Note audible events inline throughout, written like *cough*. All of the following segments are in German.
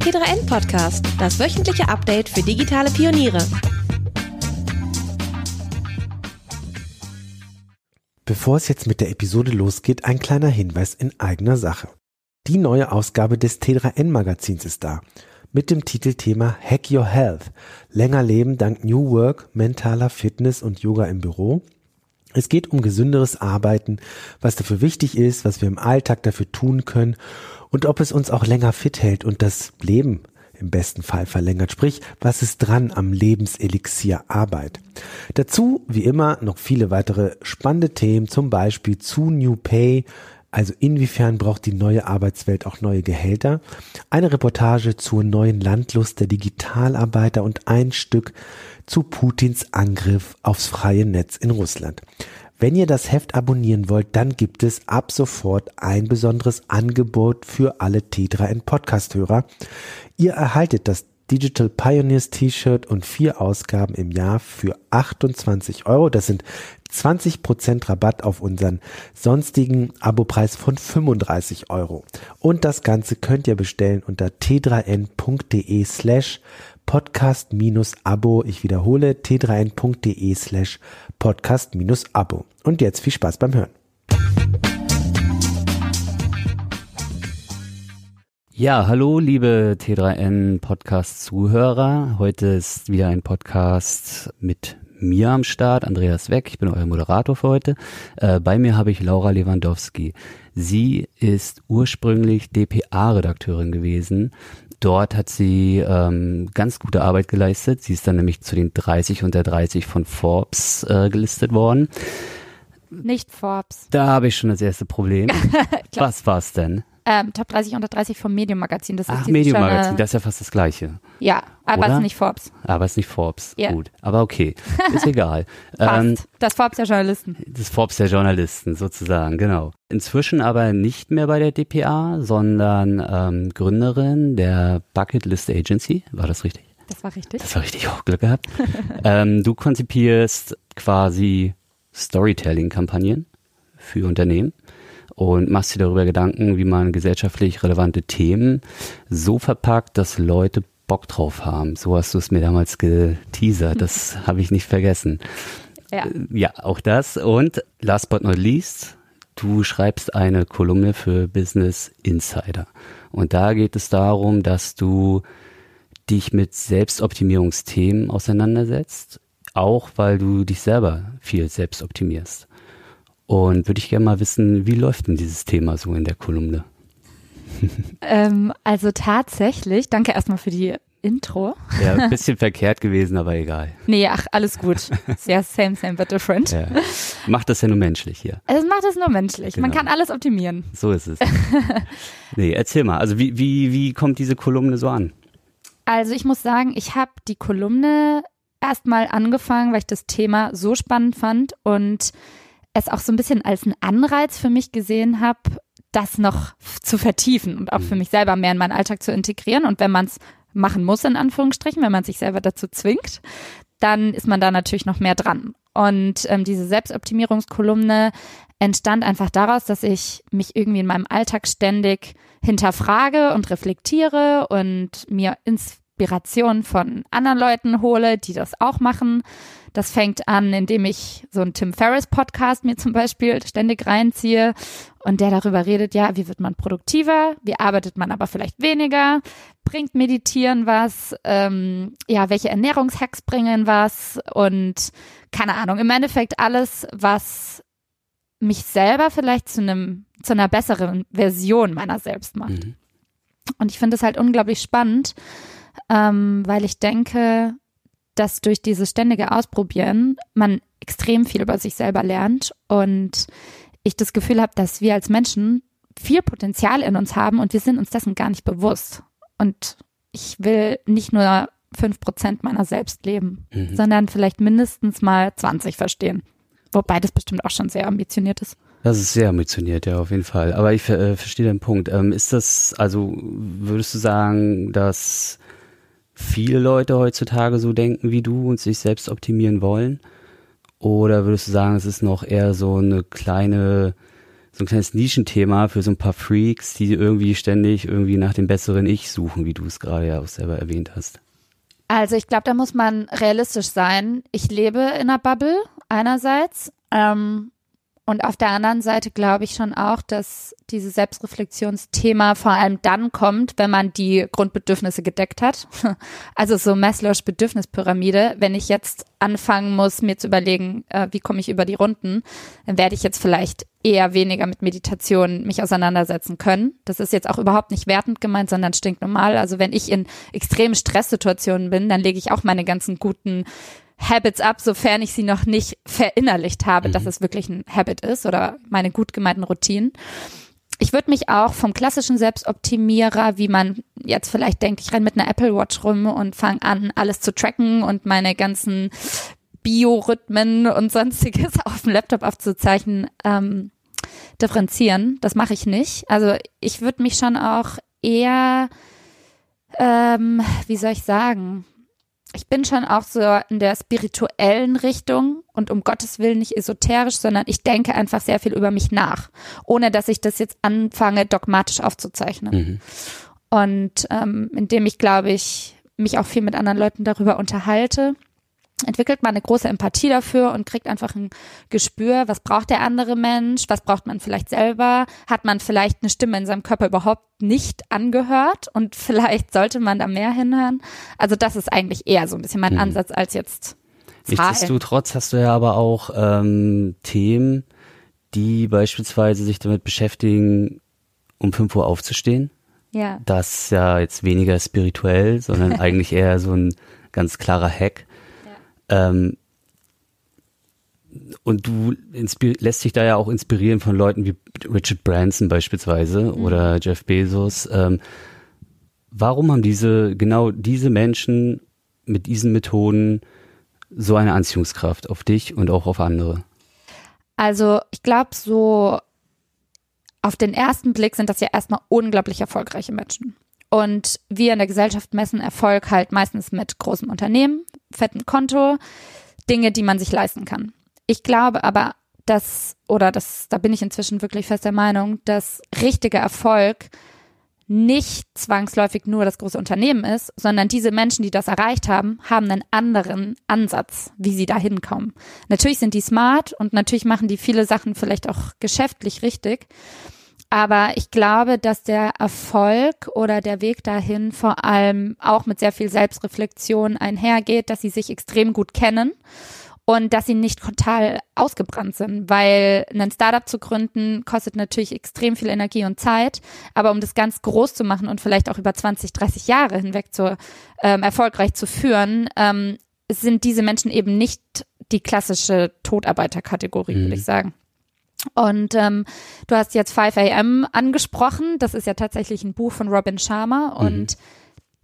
T3N Podcast, das wöchentliche Update für digitale Pioniere. Bevor es jetzt mit der Episode losgeht, ein kleiner Hinweis in eigener Sache. Die neue Ausgabe des T3N Magazins ist da. Mit dem Titelthema Hack Your Health. Länger leben dank New Work, mentaler Fitness und Yoga im Büro es geht um gesünderes Arbeiten, was dafür wichtig ist, was wir im Alltag dafür tun können und ob es uns auch länger fit hält und das Leben im besten Fall verlängert. Sprich, was ist dran am Lebenselixier Arbeit? Dazu, wie immer, noch viele weitere spannende Themen, zum Beispiel zu New Pay, also inwiefern braucht die neue Arbeitswelt auch neue Gehälter? Eine Reportage zur neuen Landlust der Digitalarbeiter und ein Stück zu Putins Angriff aufs freie Netz in Russland. Wenn ihr das Heft abonnieren wollt, dann gibt es ab sofort ein besonderes Angebot für alle T3N Podcast-Hörer. Ihr erhaltet das Digital Pioneers T-Shirt und vier Ausgaben im Jahr für 28 Euro. Das sind 20% Rabatt auf unseren sonstigen Abopreis von 35 Euro. Und das Ganze könnt ihr bestellen unter t3n.de slash podcast-abo. Ich wiederhole t3n.de slash podcast-abo. Und jetzt viel Spaß beim Hören. Ja, hallo liebe T3N Podcast Zuhörer. Heute ist wieder ein Podcast mit mir am Start, Andreas Weck. Ich bin euer Moderator für heute. Äh, bei mir habe ich Laura Lewandowski. Sie ist ursprünglich DPA-Redakteurin gewesen Dort hat sie ähm, ganz gute Arbeit geleistet. Sie ist dann nämlich zu den 30 unter 30 von Forbes äh, gelistet worden. Nicht Forbes. Da habe ich schon das erste Problem. *laughs* Was war's denn? Ähm, Top 30 unter 30 vom Medium Magazin. Das Ach, Medium Magazin, das ist ja fast das Gleiche. Ja, aber es ist nicht Forbes. Aber es ist nicht Forbes. Ja. Gut. Aber okay. *laughs* Ist egal. ähm, das Forbes der Journalisten. Das Forbes der Journalisten, sozusagen, genau. Inzwischen aber nicht mehr bei der DPA, sondern ähm, Gründerin der Bucket List Agency. War das richtig? Das war richtig. Das war richtig. Oh, Glück gehabt. *laughs* ähm, du konzipierst quasi Storytelling-Kampagnen für Unternehmen und machst dir darüber Gedanken, wie man gesellschaftlich relevante Themen so verpackt, dass Leute Bock drauf haben. So hast du es mir damals geteasert. Das *laughs* habe ich nicht vergessen. Ja. Äh, ja, auch das. Und last but not least, du schreibst eine Kolumne für Business Insider. Und da geht es darum, dass du dich mit Selbstoptimierungsthemen auseinandersetzt, auch weil du dich selber viel selbst optimierst. Und würde ich gerne mal wissen, wie läuft denn dieses Thema so in der Kolumne? *laughs* ähm, also tatsächlich, danke erstmal für die Intro. Ja, ein *laughs* bisschen verkehrt gewesen, aber egal. Nee, ach, alles gut. Sehr same, same, but different. Ja. Macht das ja nur menschlich hier. Es macht es nur menschlich. Genau. Man kann alles optimieren. So ist es. *laughs* nee, erzähl mal. Also wie, wie, wie kommt diese Kolumne so an? Also ich muss sagen, ich habe die Kolumne erstmal angefangen, weil ich das Thema so spannend fand und es auch so ein bisschen als einen Anreiz für mich gesehen habe, das noch zu vertiefen und auch für mhm. mich selber mehr in meinen Alltag zu integrieren. Und wenn man es machen muss, in Anführungsstrichen, wenn man sich selber dazu zwingt, dann ist man da natürlich noch mehr dran. Und ähm, diese Selbstoptimierungskolumne entstand einfach daraus, dass ich mich irgendwie in meinem Alltag ständig hinterfrage und reflektiere und mir Inspiration von anderen Leuten hole, die das auch machen das fängt an, indem ich so einen Tim Ferriss Podcast mir zum Beispiel ständig reinziehe und der darüber redet, ja, wie wird man produktiver, wie arbeitet man aber vielleicht weniger, bringt Meditieren was, ähm, ja, welche Ernährungshacks bringen was und keine Ahnung, im Endeffekt alles, was mich selber vielleicht zu einem, zu einer besseren Version meiner selbst macht. Mhm. Und ich finde es halt unglaublich spannend, ähm, weil ich denke, dass durch dieses ständige Ausprobieren man extrem viel über sich selber lernt und ich das Gefühl habe, dass wir als Menschen viel Potenzial in uns haben und wir sind uns dessen gar nicht bewusst. Und ich will nicht nur fünf Prozent meiner selbst leben, mhm. sondern vielleicht mindestens mal 20 verstehen. Wobei das bestimmt auch schon sehr ambitioniert ist. Das ist sehr ambitioniert, ja, auf jeden Fall. Aber ich äh, verstehe den Punkt. Ähm, ist das, also würdest du sagen, dass viele Leute heutzutage so denken wie du und sich selbst optimieren wollen? Oder würdest du sagen, es ist noch eher so eine kleine so ein kleines Nischenthema für so ein paar Freaks, die irgendwie ständig irgendwie nach dem besseren Ich suchen, wie du es gerade ja auch selber erwähnt hast. Also ich glaube, da muss man realistisch sein. Ich lebe in einer Bubble einerseits ähm, und auf der anderen Seite glaube ich schon auch, dass dieses Selbstreflexionsthema vor allem dann kommt, wenn man die Grundbedürfnisse gedeckt hat. *laughs* Also so Maslow's Bedürfnispyramide. Wenn ich jetzt anfangen muss, mir zu überlegen, äh, wie komme ich über die Runden, dann werde ich jetzt vielleicht eher weniger mit Meditation mich auseinandersetzen können. Das ist jetzt auch überhaupt nicht wertend gemeint, sondern stinknormal. Also wenn ich in extremen Stresssituationen bin, dann lege ich auch meine ganzen guten Habits ab, sofern ich sie noch nicht verinnerlicht habe, mhm. dass es wirklich ein Habit ist oder meine gut gemeinten Routinen. Ich würde mich auch vom klassischen Selbstoptimierer, wie man jetzt vielleicht denkt, ich renne mit einer Apple Watch rum und fange an, alles zu tracken und meine ganzen Biorhythmen und sonstiges *laughs* auf dem Laptop aufzuzeichnen, ähm, differenzieren. Das mache ich nicht. Also ich würde mich schon auch eher, ähm, wie soll ich sagen, ich bin schon auch so in der spirituellen Richtung und um Gottes Willen nicht esoterisch, sondern ich denke einfach sehr viel über mich nach, ohne dass ich das jetzt anfange, dogmatisch aufzuzeichnen. Mhm. Und ähm, indem ich, glaube ich, mich auch viel mit anderen Leuten darüber unterhalte, entwickelt man eine große Empathie dafür und kriegt einfach ein Gespür, was braucht der andere Mensch, was braucht man vielleicht selber, hat man vielleicht eine Stimme in seinem Körper überhaupt nicht angehört und *laughs* vielleicht sollte man da mehr hinhören. Also das ist eigentlich eher so ein bisschen mein mhm. Ansatz als jetzt. Nichtsdestotrotz hast du ja aber auch ähm, Themen, die beispielsweise sich damit beschäftigen, um 5 Uhr aufzustehen. Ja. Das ist ja jetzt weniger spirituell, sondern *laughs* eigentlich eher so ein ganz klarer Hack. Ähm, und du lässt dich da ja auch inspirieren von Leuten wie Richard Branson beispielsweise mhm. oder Jeff Bezos. Ähm, warum haben diese, genau diese Menschen mit diesen Methoden so eine Anziehungskraft auf dich und auch auf andere? Also ich glaube, so auf den ersten Blick sind das ja erstmal unglaublich erfolgreiche Menschen. Und wir in der Gesellschaft messen Erfolg halt meistens mit großem Unternehmen, fetten Konto, Dinge, die man sich leisten kann. Ich glaube aber, dass, oder das, da bin ich inzwischen wirklich fest der Meinung, dass richtiger Erfolg nicht zwangsläufig nur das große Unternehmen ist, sondern diese Menschen, die das erreicht haben, haben einen anderen Ansatz, wie sie da hinkommen. Natürlich sind die smart und natürlich machen die viele Sachen vielleicht auch geschäftlich richtig. Aber ich glaube, dass der Erfolg oder der Weg dahin vor allem auch mit sehr viel Selbstreflexion einhergeht, dass sie sich extrem gut kennen und dass sie nicht total ausgebrannt sind, weil ein Startup zu gründen kostet natürlich extrem viel Energie und Zeit, aber um das ganz groß zu machen und vielleicht auch über 20, 30 Jahre hinweg zu ähm, erfolgreich zu führen, ähm, sind diese Menschen eben nicht die klassische Totarbeiterkategorie, mhm. würde ich sagen. Und ähm, du hast jetzt 5 AM angesprochen. Das ist ja tatsächlich ein Buch von Robin Sharma und mhm.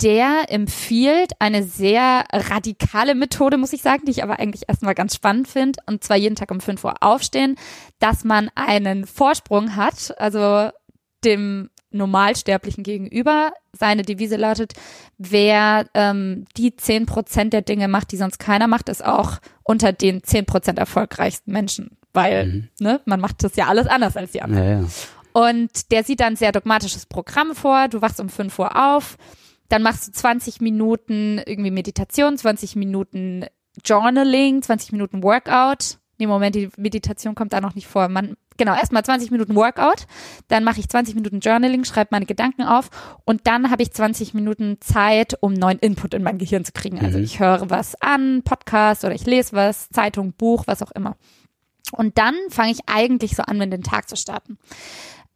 der empfiehlt eine sehr radikale Methode, muss ich sagen, die ich aber eigentlich erstmal ganz spannend finde. Und zwar jeden Tag um 5 Uhr aufstehen, dass man einen Vorsprung hat, also dem Normalsterblichen gegenüber. Seine Devise lautet, wer ähm, die zehn Prozent der Dinge macht, die sonst keiner macht, ist auch unter den zehn Prozent erfolgreichsten Menschen weil mhm. ne, man macht das ja alles anders als die anderen. Ja, ja. Und der sieht dann ein sehr dogmatisches Programm vor. Du wachst um 5 Uhr auf, dann machst du 20 Minuten irgendwie Meditation, 20 Minuten Journaling, 20 Minuten Workout. Nee, Moment, die Meditation kommt da noch nicht vor. Man, genau, erstmal 20 Minuten Workout, dann mache ich 20 Minuten Journaling, schreibe meine Gedanken auf und dann habe ich 20 Minuten Zeit, um neuen Input in mein Gehirn zu kriegen. Also mhm. ich höre was an, Podcast oder ich lese was, Zeitung, Buch, was auch immer. Und dann fange ich eigentlich so an, mit den Tag zu starten.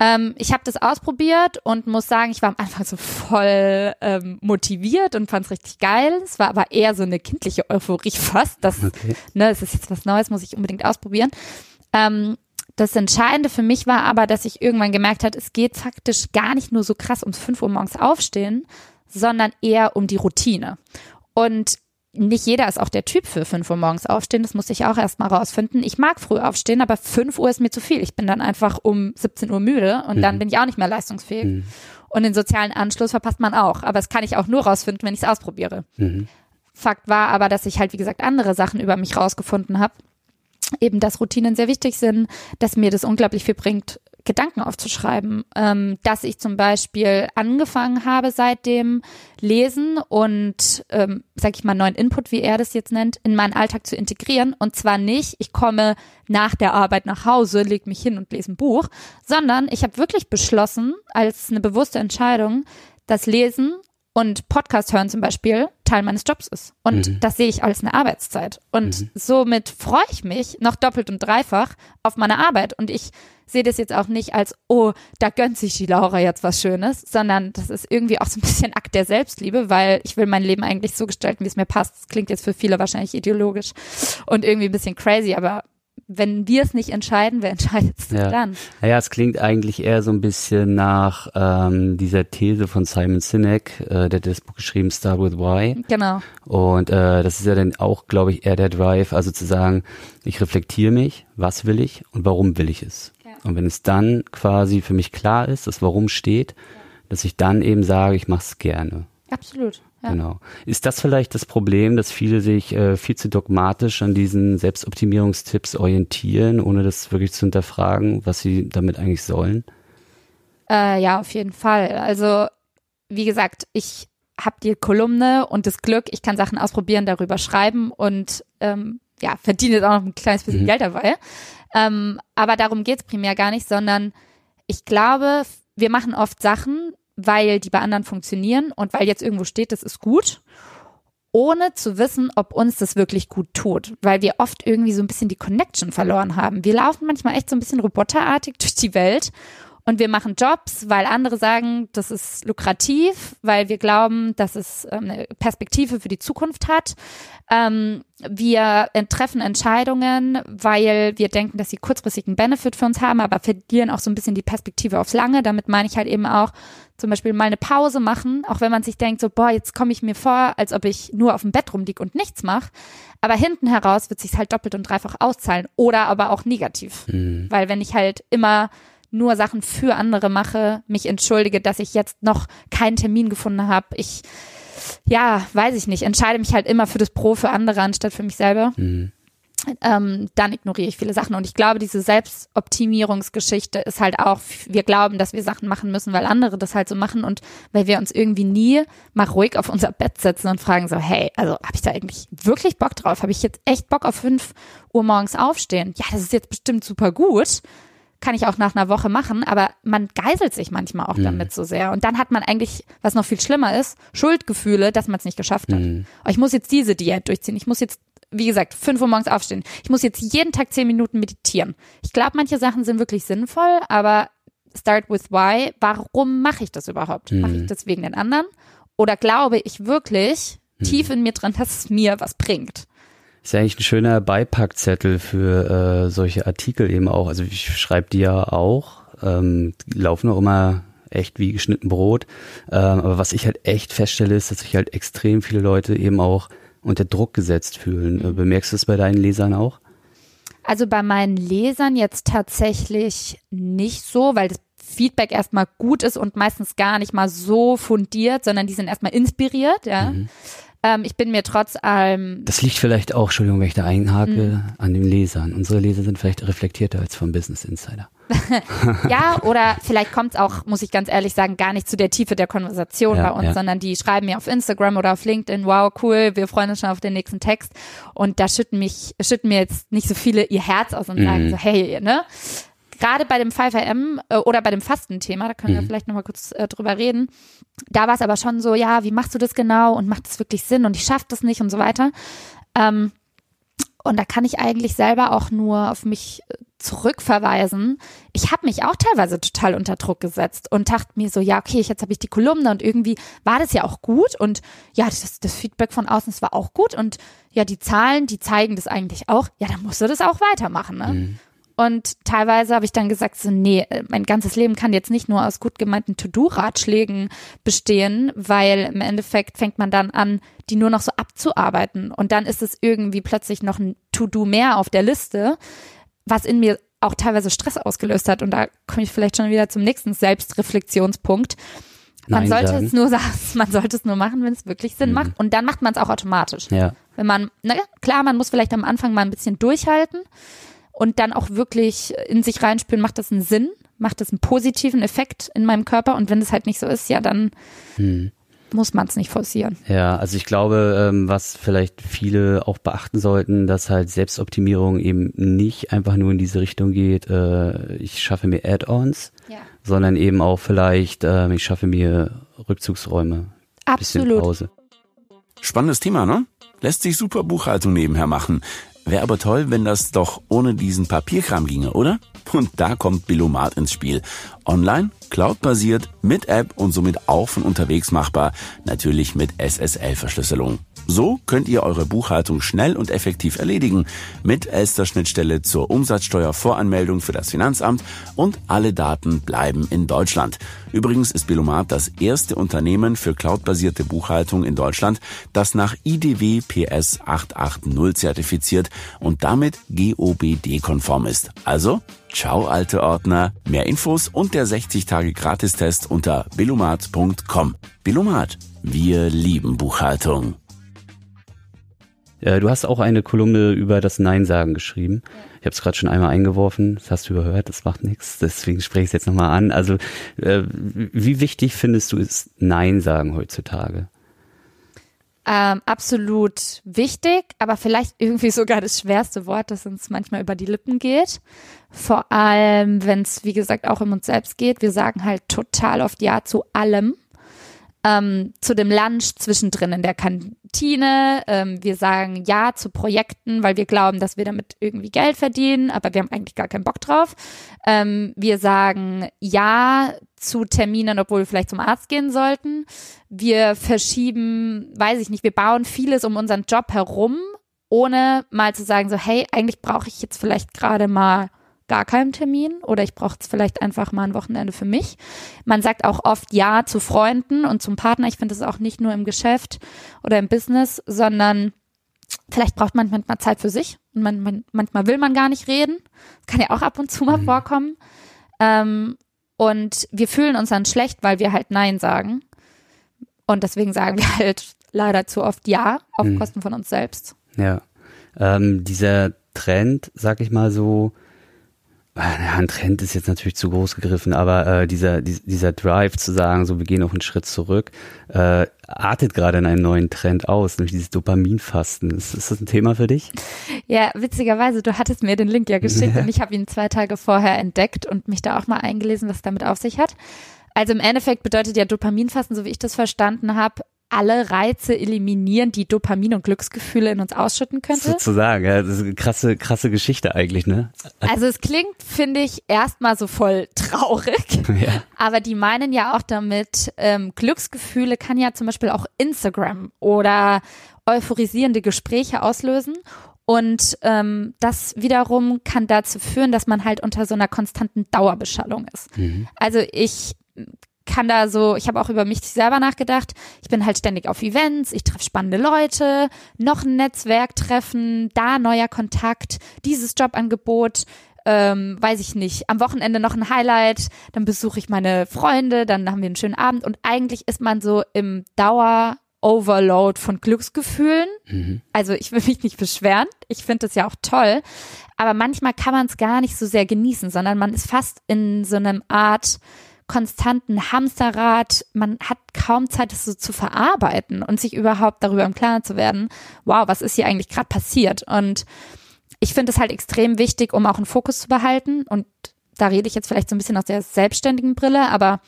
Ähm, ich habe das ausprobiert und muss sagen, ich war am Anfang so voll ähm, motiviert und fand es richtig geil. Es war aber eher so eine kindliche Euphorie *laughs* fast. Das, okay. ne, es ist jetzt was Neues, muss ich unbedingt ausprobieren. Ähm, das Entscheidende für mich war aber, dass ich irgendwann gemerkt habe, es geht faktisch gar nicht nur so krass ums 5 Uhr morgens aufstehen, sondern eher um die Routine. Und nicht jeder ist auch der Typ für 5 Uhr morgens aufstehen. Das musste ich auch erst mal rausfinden. Ich mag früh aufstehen, aber 5 Uhr ist mir zu viel. Ich bin dann einfach um 17 Uhr müde und mhm. dann bin ich auch nicht mehr leistungsfähig. Mhm. Und den sozialen Anschluss verpasst man auch. Aber das kann ich auch nur rausfinden, wenn ich es ausprobiere. Mhm. Fakt war aber, dass ich halt, wie gesagt, andere Sachen über mich rausgefunden habe. Eben, dass Routinen sehr wichtig sind, dass mir das unglaublich viel bringt, Gedanken aufzuschreiben, ähm, dass ich zum Beispiel angefangen habe seit dem Lesen und, ähm, sag ich mal, neuen Input, wie er das jetzt nennt, in meinen Alltag zu integrieren. Und zwar nicht, ich komme nach der Arbeit nach Hause, leg mich hin und lese ein Buch, sondern ich habe wirklich beschlossen, als eine bewusste Entscheidung, das Lesen und Podcast hören zum Beispiel Teil meines Jobs ist. Und mhm. das sehe ich als eine Arbeitszeit. Und mhm. somit freue ich mich noch doppelt und dreifach auf meine Arbeit. Und ich sehe das jetzt auch nicht als, oh, da gönnt sich die Laura jetzt was Schönes, sondern das ist irgendwie auch so ein bisschen Akt der Selbstliebe, weil ich will mein Leben eigentlich so gestalten, wie es mir passt. Das klingt jetzt für viele wahrscheinlich ideologisch und irgendwie ein bisschen crazy, aber wenn wir es nicht entscheiden, wer *laughs* entscheidet es ja. dann? Naja, es klingt eigentlich eher so ein bisschen nach ähm, dieser These von Simon Sinek, äh, der hat das Buch geschrieben, Start with Why. Genau. Und äh, das ist ja dann auch, glaube ich, eher der Drive, also zu sagen, ich reflektiere mich, was will ich und warum will ich es. Ja. Und wenn es dann quasi für mich klar ist, das Warum steht, ja. dass ich dann eben sage, ich mache es gerne. Absolut. Ja. Genau. Ist das vielleicht das Problem, dass viele sich äh, viel zu dogmatisch an diesen Selbstoptimierungstipps orientieren, ohne das wirklich zu hinterfragen, was sie damit eigentlich sollen? Äh, ja, auf jeden Fall. Also, wie gesagt, ich habe die Kolumne und das Glück, ich kann Sachen ausprobieren, darüber schreiben und ähm, ja, verdiene jetzt auch noch ein kleines bisschen mhm. Geld dabei. Ähm, aber darum geht's primär gar nicht, sondern ich glaube, wir machen oft Sachen, weil die bei anderen funktionieren und weil jetzt irgendwo steht, das ist gut, ohne zu wissen, ob uns das wirklich gut tut, weil wir oft irgendwie so ein bisschen die Connection verloren haben. Wir laufen manchmal echt so ein bisschen roboterartig *laughs* durch die Welt und wir machen Jobs, weil andere sagen, das ist lukrativ, weil wir glauben, dass es ähm, eine Perspektive für die Zukunft hat. Ähm, wir treffen Entscheidungen, weil wir denken, dass sie kurzfristigen Benefit für uns haben, aber verlieren auch so ein bisschen die Perspektive aufs Lange. Damit meine ich halt eben auch zum Beispiel mal eine Pause machen, auch wenn man sich denkt, so, boah, jetzt komme ich mir vor, als ob ich nur auf dem Bett rumliege und nichts mache. Aber hinten heraus wird sich halt doppelt und dreifach auszahlen oder aber auch negativ. Mhm. Weil wenn ich halt immer nur Sachen für andere mache, mich entschuldige, dass ich jetzt noch keinen Termin gefunden habe. Ich, ja, weiß ich nicht, entscheide mich halt immer für das Pro für andere anstatt für mich selber. Mhm. Ähm, dann ignoriere ich viele Sachen. Und ich glaube, diese Selbstoptimierungsgeschichte ist halt auch, wir glauben, dass wir Sachen machen müssen, weil andere das halt so machen und weil wir uns irgendwie nie mal ruhig auf unser Bett setzen und fragen so, hey, also habe ich da eigentlich wirklich Bock drauf? Habe ich jetzt echt Bock auf fünf Uhr morgens aufstehen? Ja, das ist jetzt bestimmt super gut kann ich auch nach einer Woche machen, aber man geiselt sich manchmal auch mhm. damit so sehr. Und dann hat man eigentlich, was noch viel schlimmer ist, Schuldgefühle, dass man es nicht geschafft hat. Mhm. Oh, ich muss jetzt diese Diät durchziehen. Ich muss jetzt, wie gesagt, fünf Uhr morgens aufstehen. Ich muss jetzt jeden Tag zehn Minuten meditieren. Ich glaube, manche Sachen sind wirklich sinnvoll, aber start with why. Warum mache ich das überhaupt? Mhm. Mache ich das wegen den anderen? Oder glaube ich wirklich mhm. tief in mir drin, dass es mir was bringt? Ist ja eigentlich ein schöner Beipackzettel für äh, solche Artikel eben auch. Also ich schreibe die ja auch, ähm, die laufen auch immer echt wie geschnitten Brot. Ähm, aber was ich halt echt feststelle, ist, dass sich halt extrem viele Leute eben auch unter Druck gesetzt fühlen. Äh, bemerkst du das bei deinen Lesern auch? Also bei meinen Lesern jetzt tatsächlich nicht so, weil das Feedback erstmal gut ist und meistens gar nicht mal so fundiert, sondern die sind erstmal inspiriert, ja. Mhm. Ähm, ich bin mir trotz allem. Das liegt vielleicht auch, Entschuldigung, wenn ich da einhake, mhm. an den Lesern. Unsere Leser sind vielleicht reflektierter als vom Business Insider. *laughs* ja, oder vielleicht kommt es auch, muss ich ganz ehrlich sagen, gar nicht zu der Tiefe der Konversation ja, bei uns, ja. sondern die schreiben mir auf Instagram oder auf LinkedIn, wow, cool, wir freuen uns schon auf den nächsten Text. Und da schütten mich, schütten mir jetzt nicht so viele ihr Herz aus und mhm. sagen so, hey, ne? Gerade bei dem 5am äh, oder bei dem Fastenthema, da können mhm. wir vielleicht nochmal kurz äh, drüber reden, da war es aber schon so, ja, wie machst du das genau und macht das wirklich Sinn und ich schaffe das nicht und so weiter. Ähm, und da kann ich eigentlich selber auch nur auf mich äh, zurückverweisen. Ich habe mich auch teilweise total unter Druck gesetzt und dachte mir so, ja, okay, jetzt habe ich die Kolumne und irgendwie war das ja auch gut und ja, das, das Feedback von außen, das war auch gut und ja, die Zahlen, die zeigen das eigentlich auch. Ja, dann musst du das auch weitermachen. Ne? Mhm. Und teilweise habe ich dann gesagt, so, nee, mein ganzes Leben kann jetzt nicht nur aus gut gemeinten To-Do-Ratschlägen bestehen, weil im Endeffekt fängt man dann an, die nur noch so abzuarbeiten. Und dann ist es irgendwie plötzlich noch ein To-Do mehr auf der Liste, was in mir auch teilweise Stress ausgelöst hat. Und da komme ich vielleicht schon wieder zum nächsten Selbstreflexionspunkt. Man Nein sollte sagen. es nur *laughs* man sollte es nur machen, wenn es wirklich Sinn mhm. macht. Und dann macht man es auch automatisch. Ja. Wenn man, na klar, man muss vielleicht am Anfang mal ein bisschen durchhalten und dann auch wirklich in sich reinspüren, macht das einen Sinn? macht es einen positiven Effekt in meinem Körper und wenn es halt nicht so ist, ja, dann hm. muss man es nicht forcieren. Ja, also ich glaube, ähm, was vielleicht viele auch beachten sollten, dass halt Selbstoptimierung eben nicht einfach nur in diese Richtung geht, äh, ich schaffe mir Add-ons, ja. sondern eben auch vielleicht, äh, ich schaffe mir Rückzugsräume. Absolut. Pause. Spannendes Thema, ne? Lässt sich super Buchhaltung nebenher machen. Wäre aber toll, wenn das doch ohne diesen Papierkram ginge, oder? Und da kommt Billomat ins Spiel. Online, cloudbasiert, mit App und somit auch von unterwegs machbar, natürlich mit SSL-Verschlüsselung. So könnt ihr eure Buchhaltung schnell und effektiv erledigen mit Elster-Schnittstelle zur Umsatzsteuervoranmeldung für das Finanzamt und alle Daten bleiben in Deutschland. Übrigens ist Bilomat das erste Unternehmen für cloudbasierte Buchhaltung in Deutschland, das nach IDW PS 880 zertifiziert und damit GOBD-konform ist. Also, ciao alte Ordner, mehr Infos und der 60 Tage Gratistest unter bilomat.com. Bilomat, wir lieben Buchhaltung. Äh, du hast auch eine Kolumne über das Nein-Sagen geschrieben. Ich habe es gerade schon einmal eingeworfen, das hast du überhört, das macht nichts, deswegen spreche ich es jetzt nochmal an. Also äh, wie wichtig findest du es Nein sagen heutzutage? Ähm, absolut wichtig, aber vielleicht irgendwie *laughs* sogar das schwerste Wort, das uns manchmal über die Lippen geht. Vor allem, wenn es, wie gesagt, auch um uns selbst geht. Wir sagen halt total oft Ja zu allem ähm, zu dem Lunch zwischendrin in der Kantine. Ähm, wir sagen Ja zu Projekten, weil wir glauben, dass wir damit irgendwie Geld verdienen, aber wir haben eigentlich gar keinen Bock drauf. Ähm, wir sagen Ja zu Terminen, obwohl wir vielleicht zum Arzt gehen sollten. Wir verschieben, weiß ich nicht, wir bauen vieles um unseren Job herum, ohne mal zu sagen, so, hey, eigentlich brauche ich jetzt vielleicht gerade mal gar keinen Termin oder ich brauche es vielleicht einfach mal ein Wochenende für mich. Man sagt auch oft Ja zu Freunden und zum Partner. Ich finde das auch nicht nur im Geschäft oder im Business, sondern vielleicht braucht man manchmal Zeit für sich und man, man, manchmal will man gar nicht reden. Das kann ja auch ab und zu mal mhm. vorkommen. Ähm, und wir fühlen uns dann schlecht, weil wir halt Nein sagen. Und deswegen sagen wir halt leider zu oft Ja auf mhm. Kosten von uns selbst. Ja. Ähm, dieser Trend, sag ich mal so, ein Trend ist jetzt natürlich zu groß gegriffen, aber äh, dieser, dieser Drive zu sagen, so wir gehen noch einen Schritt zurück, äh, artet gerade in einen neuen Trend aus, nämlich dieses Dopaminfasten. Ist, ist das ein Thema für dich? Ja, witzigerweise, du hattest mir den Link ja geschickt ja. *laughs* und ich habe ihn zwei Tage vorher entdeckt und mich da auch mal eingelesen, was damit auf sich hat. Also im Endeffekt bedeutet ja Dopaminfasten, so wie ich das verstanden habe, alle Reize eliminieren, die Dopamin und Glücksgefühle in uns ausschütten könnte. Sozusagen, ja, das ist eine krasse, krasse Geschichte eigentlich, ne? Also es klingt, finde ich, erstmal so voll traurig. *laughs* Ja. Aber die meinen ja auch damit, ähm, Glücksgefühle kann ja zum Beispiel auch Instagram oder euphorisierende Gespräche auslösen. Und ähm, das wiederum kann dazu führen, dass man halt unter so einer konstanten Dauerbeschallung ist. Mhm. Also ich kann da so, ich habe auch über mich selber nachgedacht. Ich bin halt ständig auf Events, ich treffe spannende Leute, noch ein Netzwerk treffen, da neuer Kontakt, dieses Jobangebot, ähm, weiß ich nicht, am Wochenende noch ein Highlight, dann besuche ich meine Freunde, dann haben wir einen schönen Abend und eigentlich ist man so im Dauer Overload von Glücksgefühlen. Mhm. Also ich will mich nicht beschweren. Ich finde das ja auch toll. Aber manchmal kann man es gar nicht so sehr genießen, sondern man ist fast in so einem Art konstanten Hamsterrad. Man hat kaum Zeit, das so zu verarbeiten und sich überhaupt darüber im Klaren zu werden, wow, was ist hier eigentlich gerade passiert? Und ich finde es halt extrem wichtig, um auch einen Fokus zu behalten. Und da rede ich jetzt vielleicht so ein bisschen aus der selbstständigen Brille, aber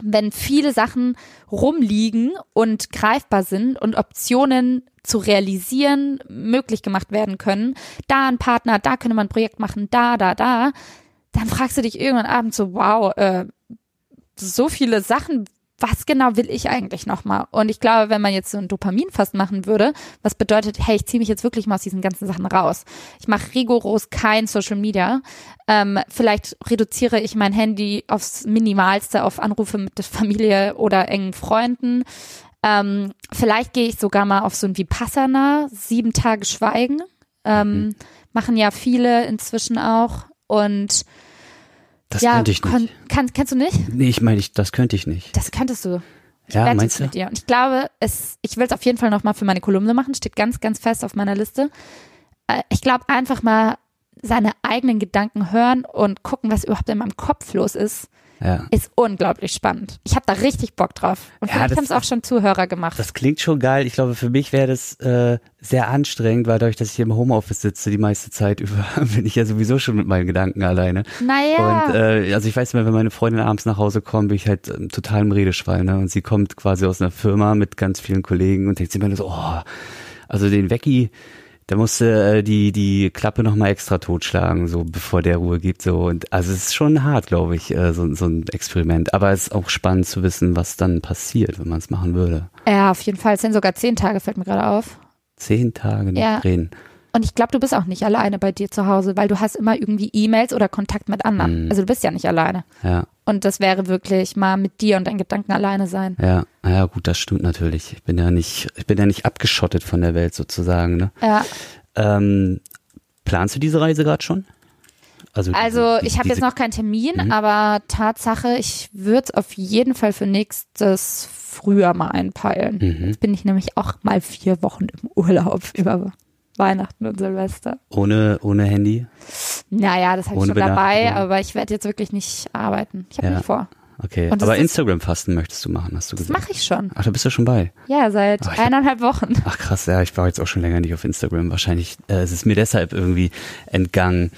wenn viele Sachen rumliegen und greifbar sind und Optionen zu realisieren möglich gemacht werden können, da ein Partner, da könnte man ein Projekt machen, da, da, da, dann fragst du dich irgendwann abends so, wow, äh, so viele Sachen, was genau will ich eigentlich nochmal? Und ich glaube, wenn man jetzt so ein Dopaminfast machen würde, was bedeutet, hey, ich ziehe mich jetzt wirklich mal aus diesen ganzen Sachen raus. Ich mache rigoros kein Social Media. Ähm, vielleicht reduziere ich mein Handy aufs Minimalste auf Anrufe mit der Familie oder engen Freunden. Ähm, vielleicht gehe ich sogar mal auf so ein Vipassana, sieben Tage Schweigen. Ähm, mhm. Machen ja viele inzwischen auch. Und das ja, könnte ich nicht. Kann, kennst du nicht? Nee, ich meine, ich, das könnte ich nicht. Das könntest du. Ich ja, meinst du? Mit dir. Und ich glaube, es, ich will es auf jeden Fall nochmal für meine Kolumne machen. Steht ganz, ganz fest auf meiner Liste. Äh, ich glaube, einfach mal seine eigenen Gedanken hören und gucken, was überhaupt in meinem Kopf los ist, Ja. ist unglaublich spannend. Ich habe da richtig Bock drauf. Und Ja, vielleicht haben es auch schon Zuhörer gemacht. Das klingt schon geil. Ich glaube, für mich wäre das äh, sehr anstrengend, weil dadurch, dass ich hier im Homeoffice sitze, die meiste Zeit *laughs* über, bin ich ja sowieso schon mit meinen Gedanken alleine. naja, Und äh, also ich weiß immer, wenn meine Freundin abends nach Hause kommt, bin ich halt ähm, total im Redeschwall. Ne? Und sie kommt quasi aus einer Firma mit ganz vielen Kollegen und denkt sich immer so, oh, also den Wecki, da musste äh, die die Klappe noch mal extra totschlagen, so bevor der Ruhe gibt. So und also es ist schon hart, glaube ich, äh, so, so ein Experiment. Aber es ist auch spannend zu wissen, was dann passiert, wenn man es machen würde. ja, auf jeden Fall. Es sind sogar zehn Tage, fällt mir gerade auf. Zehn Tage nicht Ja. reden. Und ich glaube, du bist auch nicht alleine bei dir zu Hause, weil du hast immer irgendwie E-Mails oder Kontakt mit anderen. Mhm. Also du bist ja nicht alleine. Ja, Und das wäre wirklich mal mit dir und deinen Gedanken alleine sein. ja, ja, gut, das stimmt natürlich. Ich bin ja nicht, ich bin ja nicht abgeschottet von der Welt sozusagen. Ne? Ja. Ähm, planst du diese Reise gerade schon? Also, Also ich habe jetzt noch keinen Termin, Mhm. aber Tatsache, ich würde es auf jeden Fall für nächstes Frühjahr mal einpeilen. Mhm. Jetzt bin ich nämlich auch mal vier Wochen im Urlaub *laughs* über Weihnachten und Silvester. Ohne, ohne Handy? Naja, das habe ich schon dabei, aber ich werde jetzt wirklich nicht arbeiten. Ich habe Ja. nicht vor. Okay. Und das Aber Instagram-Fasten möchtest du machen, hast du Das gesagt. mache ich schon. Ach, da bist du schon bei. Ja, seit hab- eineinhalb Wochen. Ach krass, ja, ich war jetzt auch schon länger nicht auf Instagram. Wahrscheinlich äh, es ist mir deshalb irgendwie entgangen.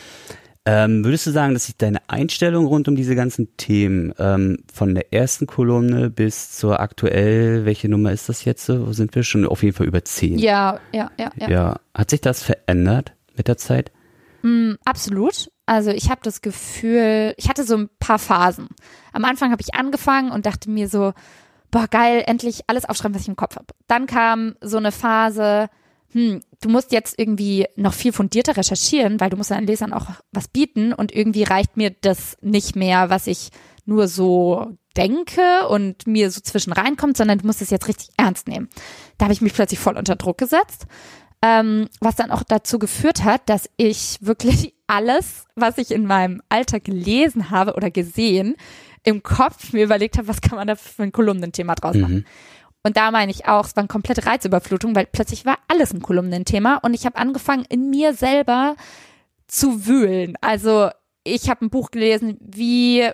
Ähm, würdest du sagen, dass sich deine Einstellung rund um diese ganzen Themen ähm, von der ersten Kolumne bis zur aktuell, welche Nummer ist das jetzt? Wo sind wir schon? Auf jeden Fall über zehn. Ja, ja, ja, ja. ja. Hat sich das verändert mit der Zeit? Mm, absolut. Also ich habe das Gefühl, ich hatte so ein paar Phasen. Am Anfang habe ich angefangen und dachte mir so, boah geil, endlich alles aufschreiben, was ich im Kopf habe. Dann kam so eine Phase, hm, du musst jetzt irgendwie noch viel fundierter recherchieren, weil du musst deinen Lesern auch was bieten und irgendwie reicht mir das nicht mehr, was ich nur so denke und mir so zwischen reinkommt, sondern du musst es jetzt richtig ernst nehmen. Da habe ich mich plötzlich voll unter Druck gesetzt ähm, was dann auch dazu geführt hat, dass ich wirklich alles, was ich in meinem Alltag gelesen habe oder gesehen, im Kopf mir überlegt habe, was kann man da für ein Kolumnenthema draus machen. Mhm. Und da meine ich auch, es war eine komplette Reizüberflutung, weil plötzlich war alles ein Kolumnenthema und ich habe angefangen, in mir selber zu wühlen. Also ich habe ein Buch gelesen, wie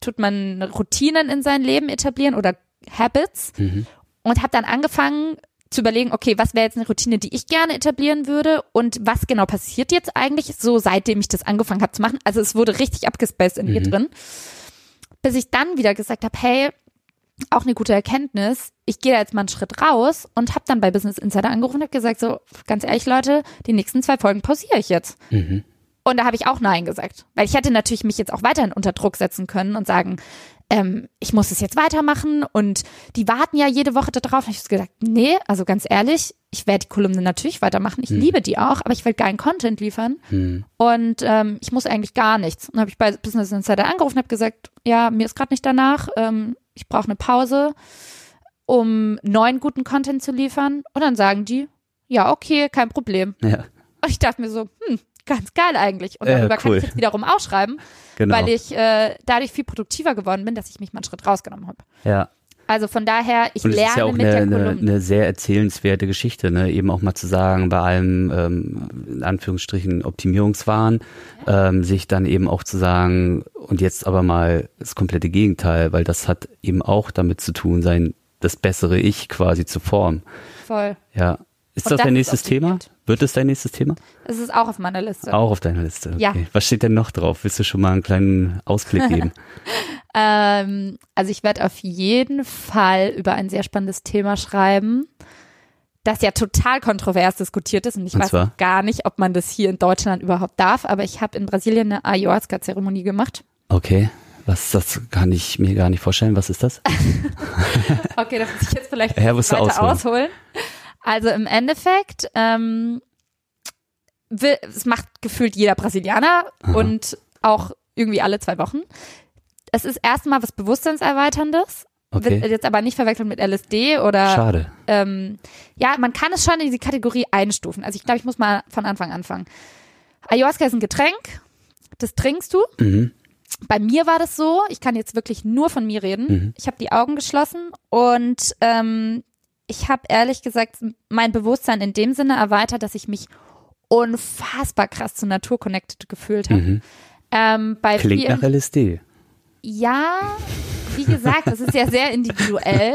tut man Routinen in sein Leben etablieren oder Habits Mhm. und habe dann angefangen zu überlegen, okay, was wäre jetzt eine Routine, die ich gerne etablieren würde und was genau passiert jetzt eigentlich so, seitdem ich das angefangen habe zu machen. Also es wurde richtig abgespaced in mir Mhm. drin, bis ich dann wieder gesagt habe, hey, auch eine gute Erkenntnis, ich gehe da jetzt mal einen Schritt raus und habe dann bei Business Insider angerufen und habe gesagt, so ganz ehrlich Leute, die nächsten zwei Folgen pausiere ich jetzt. Mhm. Und da habe ich auch Nein gesagt. Weil ich hätte natürlich mich jetzt auch weiterhin unter Druck setzen können und sagen, ähm, ich muss es jetzt weitermachen und die warten ja jede Woche darauf. Und ich habe gesagt, nee, also ganz ehrlich, ich werde die Kolumne natürlich weitermachen. Ich liebe die auch, aber ich will geilen Content liefern Mhm. und ähm, ich muss eigentlich gar nichts. Und dann habe ich bei Business Insider angerufen und habe gesagt, ja, mir ist gerade nicht danach, ähm, ich brauche eine Pause, um neuen guten Content zu liefern. Und dann sagen die, ja, okay, kein Problem. Ja, Und ich dachte mir so, hm, ganz geil eigentlich. Und Ja, darüber kann cool. ich jetzt wiederum ausschreiben, genau. weil ich äh, dadurch viel produktiver geworden bin, dass ich mich mal einen Schritt rausgenommen habe. ja. Also von daher, ich Und lerne ist ja auch mit eine, der eine, Kolumne. eine sehr erzählenswerte Geschichte, ne? Eben auch mal zu sagen, bei allem ähm, in Anführungsstrichen Optimierungswahn, ähm, sich dann eben auch zu sagen, und jetzt aber mal das komplette Gegenteil, weil das hat eben auch damit zu tun, sein das bessere Ich quasi zu formen. Voll. Ja. Ist Und das dein nächstes Thema? Wird es dein nächstes Thema? Das ist auch auf meiner Liste. Auch auf deiner Liste. Okay. Ja. Was steht denn noch drauf? Willst du schon mal einen kleinen Ausblick geben? *laughs* Ähm, also ich werde auf jeden Fall über ein sehr spannendes Thema schreiben, das ja total kontrovers diskutiert ist und ich Und weiß zwar? gar nicht, ob man das hier in Deutschland überhaupt darf, aber ich habe in Brasilien eine Ayahuasca-Zeremonie gemacht. Okay. Was das kann ich mir gar nicht vorstellen. Was ist das? *laughs* Okay, das muss ich jetzt vielleicht Ja, weiter ausholen. ausholen. Also im Endeffekt, ähm, will, es macht gefühlt jeder Brasilianer Aha. und auch irgendwie alle zwei Wochen. Es ist erstmal was Bewusstseinserweiterndes, Okay. wird jetzt aber nicht verwechselt mit LSD oder Schade. ähm, ja, man kann es schon in die Kategorie einstufen. Also ich glaube, ich muss mal von Anfang anfangen. Ayahuasca ist ein Getränk, das trinkst du. Mhm. Bei mir war das so, ich kann jetzt wirklich nur von mir reden. Mhm. Ich habe die Augen geschlossen und ähm, ich habe ehrlich gesagt mein Bewusstsein in dem Sinne erweitert, dass ich mich unfassbar krass zur Natur connected gefühlt habe. Mhm. Ähm, Klingt vielen, nach LSD. ja, wie gesagt, das ist ja sehr individuell.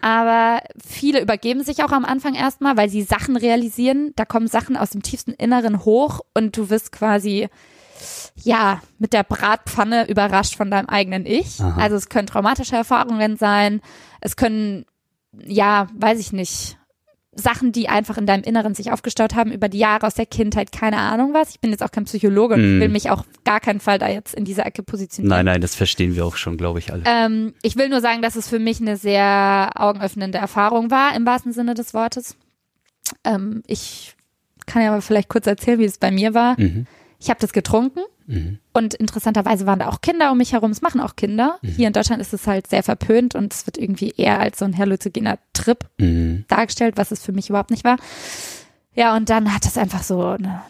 Aber viele übergeben sich auch am Anfang erstmal, weil sie Sachen realisieren. Da kommen Sachen aus dem tiefsten Inneren hoch und du wirst quasi, ja, mit der Bratpfanne überrascht von deinem eigenen Ich. Aha. Also es können traumatische Erfahrungen sein. Es können, ja, weiß ich nicht, Sachen, die einfach in deinem Inneren sich aufgestaut haben über die Jahre aus der Kindheit, keine Ahnung was. Ich bin jetzt auch kein Psychologe und Mm. will mich auch gar keinen Fall da jetzt in dieser Ecke positionieren. Nein, nein, das verstehen wir auch schon, glaube ich, alle. Ähm, ich will nur sagen, dass es für mich eine sehr augenöffnende Erfahrung war, im wahrsten Sinne des Wortes. Ähm, ich kann ja aber vielleicht kurz erzählen, wie es bei mir war. Mhm. Ich habe das getrunken Mhm. und interessanterweise waren da auch Kinder um mich herum. Es machen auch Kinder. Mhm. Hier in Deutschland ist es halt sehr verpönt und es wird irgendwie eher als so ein halluzinogener Trip Mhm. dargestellt, was es für mich überhaupt nicht war. Ja, und dann hat es einfach so eine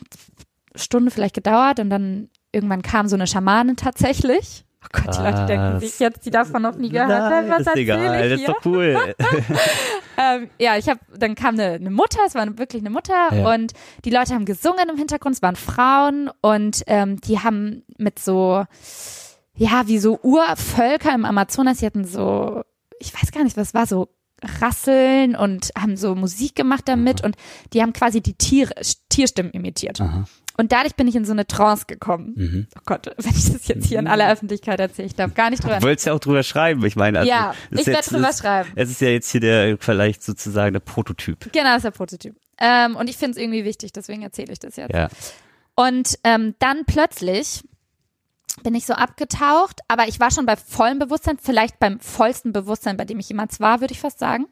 Stunde vielleicht gedauert und dann irgendwann kam so eine Schamanin tatsächlich. Oh Gott, die Leute denken sich jetzt, die davon noch nie gehört haben, was ist egal, ich das ist hier? doch cool. *laughs* Ähm, ja, ich habe, dann kam eine, eine Mutter, es war wirklich eine Mutter Ja. und die Leute haben gesungen im Hintergrund, es waren Frauen und ähm, die haben mit so, ja, wie so Urvölker im Amazonas, die hatten so, ich weiß gar nicht, was war so Rasseln und haben so Musik gemacht damit und die haben quasi die Tiere, Tierstimmen imitiert. Aha. Und dadurch bin ich in so eine Trance gekommen. Mhm. Oh Gott, wenn ich das jetzt hier in aller Öffentlichkeit erzähle, ich darf gar nicht drüber Du wolltest ja auch drüber schreiben, ich meine. Also, Ja, ist ich werde drüber es- schreiben. Es ist ja jetzt hier der, vielleicht sozusagen der Prototyp. Genau, das ist der Prototyp. Ähm, und ich finde es irgendwie wichtig, deswegen erzähle ich das jetzt. Ja. Und ähm, dann plötzlich bin ich so abgetaucht, aber ich war schon bei vollem Bewusstsein, vielleicht beim vollsten Bewusstsein, bei dem ich jemals war, würde ich fast sagen.